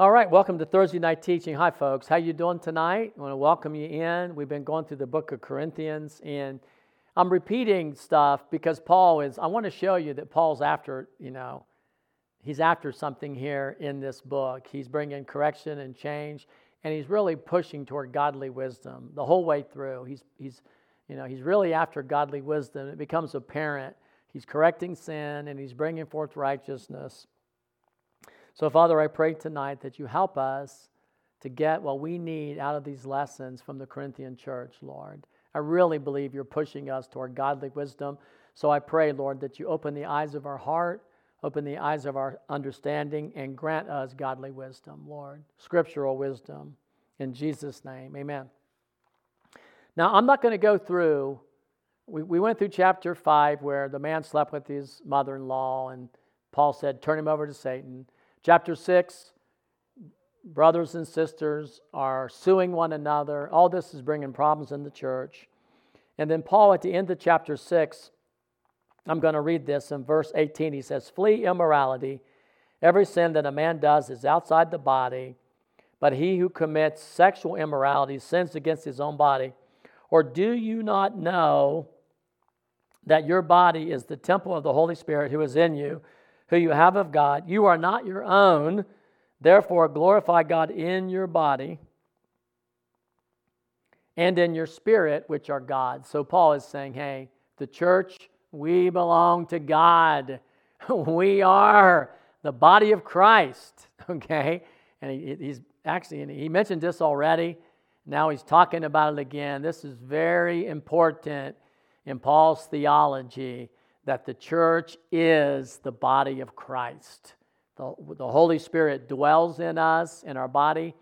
All right, welcome to Thursday night teaching. Hi, folks. How you doing tonight? I want to welcome you in. We've been going through the book of Corinthians, and I'm repeating stuff because Paul is. I want to show you that Paul's after, you know, he's after something here in this book. He's bringing correction and change, and he's really pushing toward godly wisdom the whole way through. He's he's, you know, he's really after godly wisdom. It becomes apparent. He's correcting sin and he's bringing forth righteousness. So, Father, I pray tonight that you help us to get what we need out of these lessons from the Corinthian church, Lord. I really believe you're pushing us toward godly wisdom. So I pray, Lord, that you open the eyes of our heart, open the eyes of our understanding, and grant us godly wisdom, Lord, scriptural wisdom. In Jesus' name, amen. Now, I'm not going to go through, we, we went through chapter 5 where the man slept with his mother in law, and Paul said, Turn him over to Satan. Chapter 6, brothers and sisters are suing one another. All this is bringing problems in the church. And then Paul, at the end of chapter 6, I'm going to read this in verse 18. He says, Flee immorality. Every sin that a man does is outside the body, but he who commits sexual immorality sins against his own body. Or do you not know that your body is the temple of the Holy Spirit who is in you? Who you have of God. You are not your own. Therefore, glorify God in your body and in your spirit, which are God. So, Paul is saying, hey, the church, we belong to God. we are the body of Christ, okay? And he, he's actually, he mentioned this already. Now he's talking about it again. This is very important in Paul's theology that the church is the body of Christ. The, the Holy Spirit dwells in us, in our body,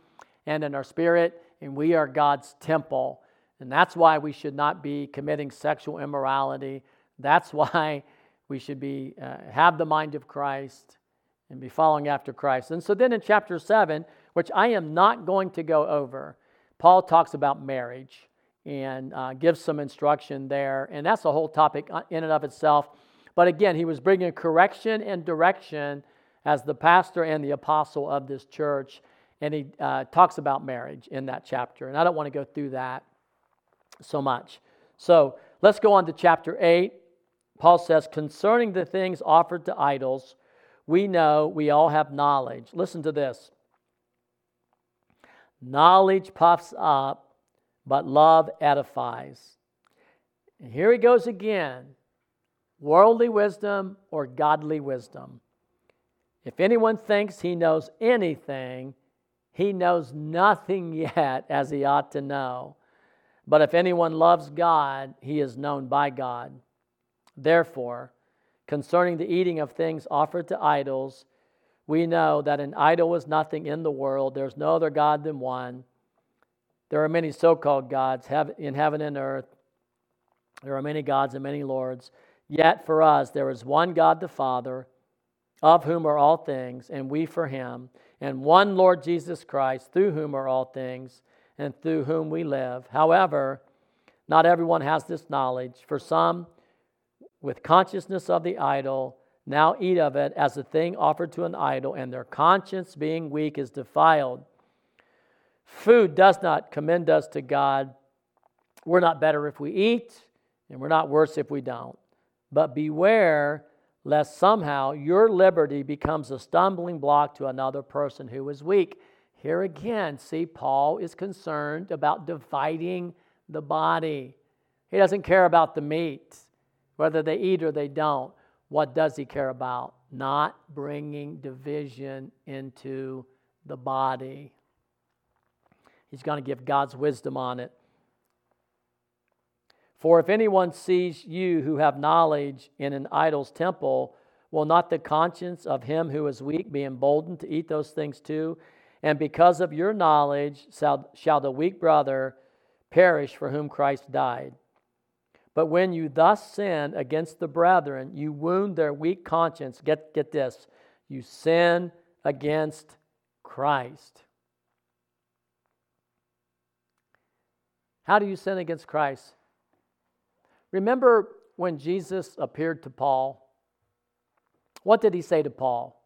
and in our spirit, and we are God's temple. And that's why we should not be committing sexual immorality. That's why we should be uh, have the mind of Christ and be following after Christ. And so then in chapter 7, which I am not going to go over, Paul talks about marriage and uh, gives some instruction there. And that's a whole topic uh, in and of itself. But again, he was bringing correction and direction as the pastor and the apostle of this church. And he uh, talks about marriage in that chapter. And I don't want to go through that so much. So let's go on to chapter 8. Paul says, Concerning the things offered to idols, we know we all have knowledge. Listen to this. Knowledge puffs up, but love edifies. And here he goes again worldly wisdom or godly wisdom. If anyone thinks he knows anything, he knows nothing yet as he ought to know. But if anyone loves God, he is known by God. Therefore, concerning the eating of things offered to idols, we know that an idol is nothing in the world. There's no other God than one. There are many so called gods in heaven and earth. There are many gods and many lords. Yet for us, there is one God the Father, of whom are all things, and we for him, and one Lord Jesus Christ, through whom are all things, and through whom we live. However, not everyone has this knowledge. For some, with consciousness of the idol, now eat of it as a thing offered to an idol, and their conscience, being weak, is defiled. Food does not commend us to God. We're not better if we eat, and we're not worse if we don't. But beware lest somehow your liberty becomes a stumbling block to another person who is weak. Here again, see, Paul is concerned about dividing the body. He doesn't care about the meat, whether they eat or they don't. What does he care about? Not bringing division into the body. He's going to give God's wisdom on it. For if anyone sees you who have knowledge in an idol's temple, will not the conscience of him who is weak be emboldened to eat those things too? And because of your knowledge shall, the weak brother perish for whom Christ died. But when you thus sin against the brethren, you wound their weak conscience. Get, get this you sin against Christ. How do you sin against Christ? Remember when Jesus appeared to Paul? What did he say to Paul?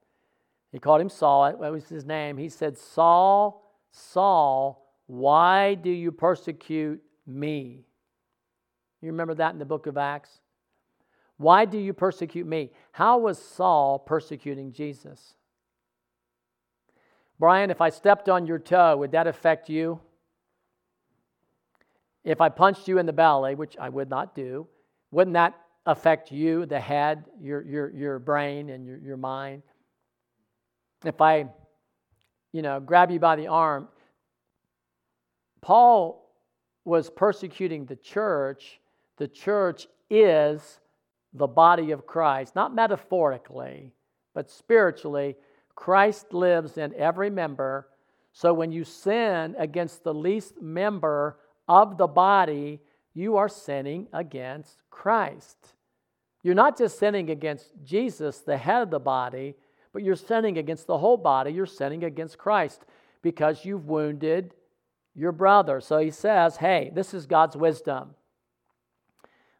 He called him Saul. What was his name? He said, Saul, Saul, why do you persecute me? You remember that in the book of Acts? Why do you persecute me? How was Saul persecuting Jesus? Brian, if I stepped on your toe, would that affect you? If I punched you in the belly, which I would not do, wouldn't that affect you, the head, your, your, your brain, and your, your mind? If I, you know, grab you by the arm, Paul was persecuting the church. The church is the body of Christ, not metaphorically, but spiritually. Christ lives in every member. So when you sin against the least member of the body, you are sinning against Christ. You're not just sinning against Jesus, the head of the body, but you're sinning against the whole body. You're sinning against Christ because you've wounded your brother. So he says, hey, this is God's wisdom.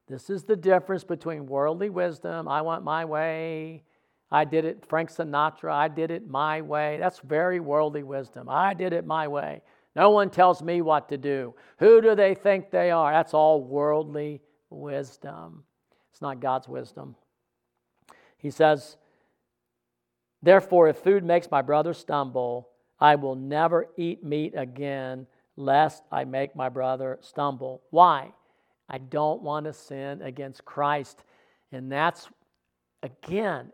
This is the difference between worldly wisdom, I want my way. I did it, Frank Sinatra, I did it my way. That's very worldly wisdom. I did it my way. No one tells me what to do. Who do they think they are? That's all worldly wisdom. It's not God's wisdom. He says, Therefore, if food makes my brother stumble, I will never eat meat again, lest I make my brother stumble. Why? I don't want to sin against Christ. And that's, again,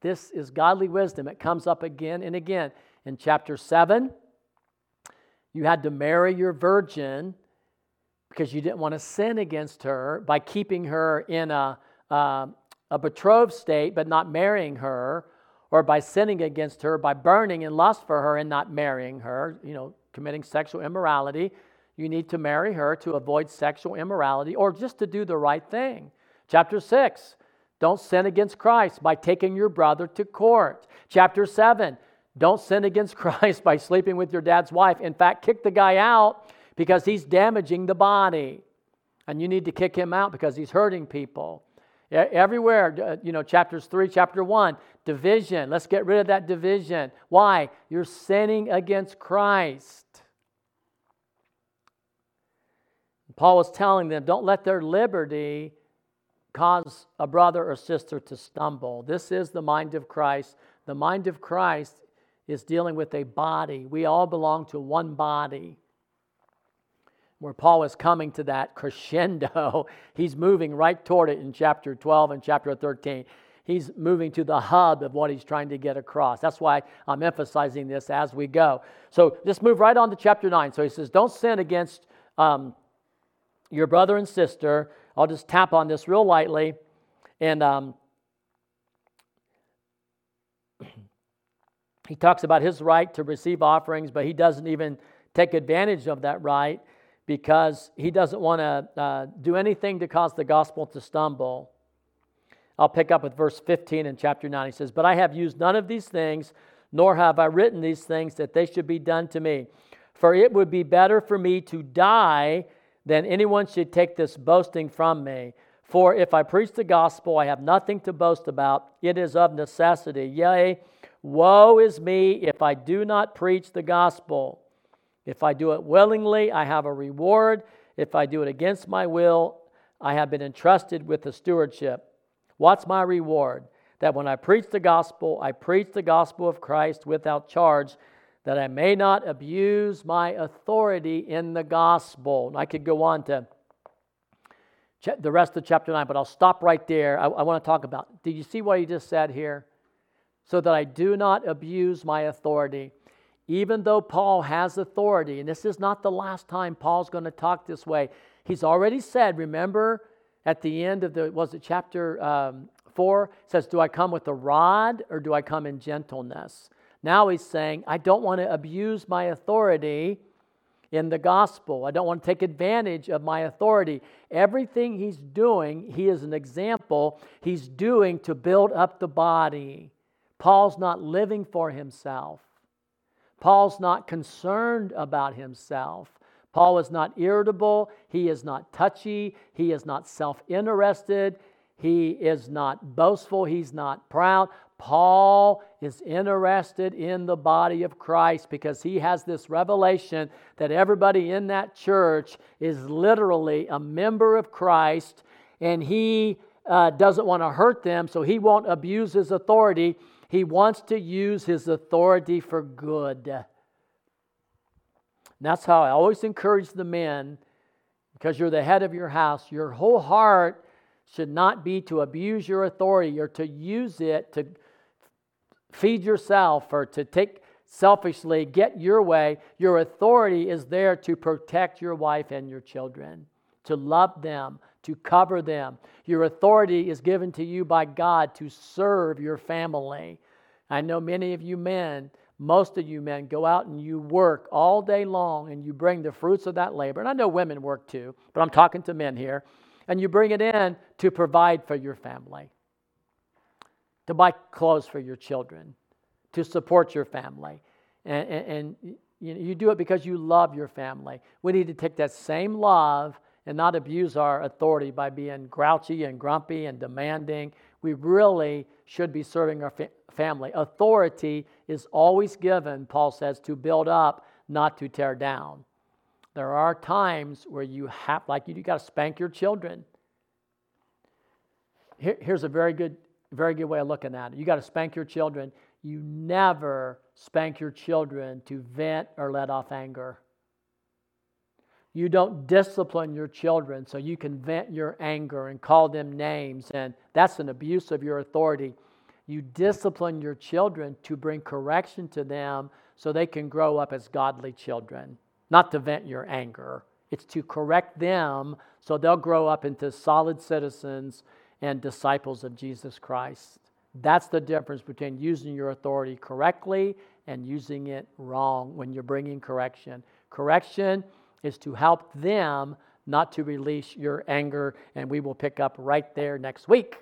this is godly wisdom. It comes up again and again. In chapter 7, you had to marry your virgin because you didn't want to sin against her by keeping her in a, uh, a betrothed state but not marrying her, or by sinning against her by burning in lust for her and not marrying her, you know, committing sexual immorality. You need to marry her to avoid sexual immorality or just to do the right thing. Chapter 6, don't sin against Christ by taking your brother to court. Chapter 7, don't sin against Christ by sleeping with your dad's wife. In fact, kick the guy out because he's damaging the body. And you need to kick him out because he's hurting people. Everywhere, uh, you know, chapters 3, chapter 1, division. Let's get rid of that division. Why? You're sinning against Christ. Paul was telling them, don't let their liberty cause a brother or sister to stumble. This is the mind of Christ. The mind of Christ is dealing with a body. We all belong to one body. Where Paul is coming to that crescendo, he's moving right toward it in chapter 12 and chapter 13. He's moving to the hub of what he's trying to get across. That's why I'm emphasizing this as we go. So just move right on to chapter 9. So he says, Don't sin against um, your brother and sister. I'll just tap on this real lightly. And um, he talks about his right to receive offerings, but he doesn't even take advantage of that right because he doesn't want to uh, do anything to cause the gospel to stumble. I'll pick up with verse 15 in chapter 9. He says, But I have used none of these things, nor have I written these things that they should be done to me. For it would be better for me to die than anyone should take this boasting from me. For if I preach the gospel, I have nothing to boast about. It is of necessity. Yea, woe is me if I do not preach the gospel. If I do it willingly, I have a reward. If I do it against my will, I have been entrusted with the stewardship. What's my reward? That when I preach the gospel, I preach the gospel of Christ without charge that I may not abuse my authority in the gospel. And I could go on to the rest of chapter 9, but I'll stop right there. I, I want to talk about. Did you see what he just said here? So that I do not abuse my authority. Even though Paul has authority, and this is not the last time Paul's going to talk this way, he's already said, remember at the end of the, was it chapter um, 4? says, Do I come with a rod or do I come in gentleness? Now he's saying, I don't want to abuse my authority in the gospel. I don't want to take advantage of my authority. Everything he's doing, he is an example, he's doing to build up the body. Paul's not living for himself. Paul's not concerned about himself. Paul is not irritable. He is not touchy. He is not self interested. He is not boastful. He's not proud. Paul is interested in the body of Christ because he has this revelation that everybody in that church is literally a member of Christ and he uh, doesn't want to hurt them, so he won't abuse his authority. He wants to use his authority for good. And that's how I always encourage the men because you're the head of your house. Your whole heart should not be to abuse your authority or to use it to feed yourself or to take selfishly, get your way. Your authority is there to protect your wife and your children, to love them, to cover them. Your authority is given to you by God to serve your family. I know many of you men, most of you men, go out and you work all day long and you bring the fruits of that labor. And I know women work too, but I'm talking to men here. And you bring it in to provide for your family to buy clothes for your children, to support your family. And, and, and you, you do it because you love your family. We need to take that same love and not abuse our authority by being grouchy and grumpy and demanding. We really should be serving our fa- family. Authority is always given, Paul says, to build up, not to tear down. There are times where you have, like you, you got to spank your children. Here, here's a very good very good way of looking at it. You got to spank your children. You never spank your children to vent or let off anger. You don't discipline your children so you can vent your anger and call them names, and that's an abuse of your authority. You discipline your children to bring correction to them so they can grow up as godly children, not to vent your anger. It's to correct them so they'll grow up into solid citizens and disciples of Jesus Christ. That's the difference between using your authority correctly and using it wrong when you're bringing correction. Correction is to help them, not to release your anger, and we will pick up right there next week.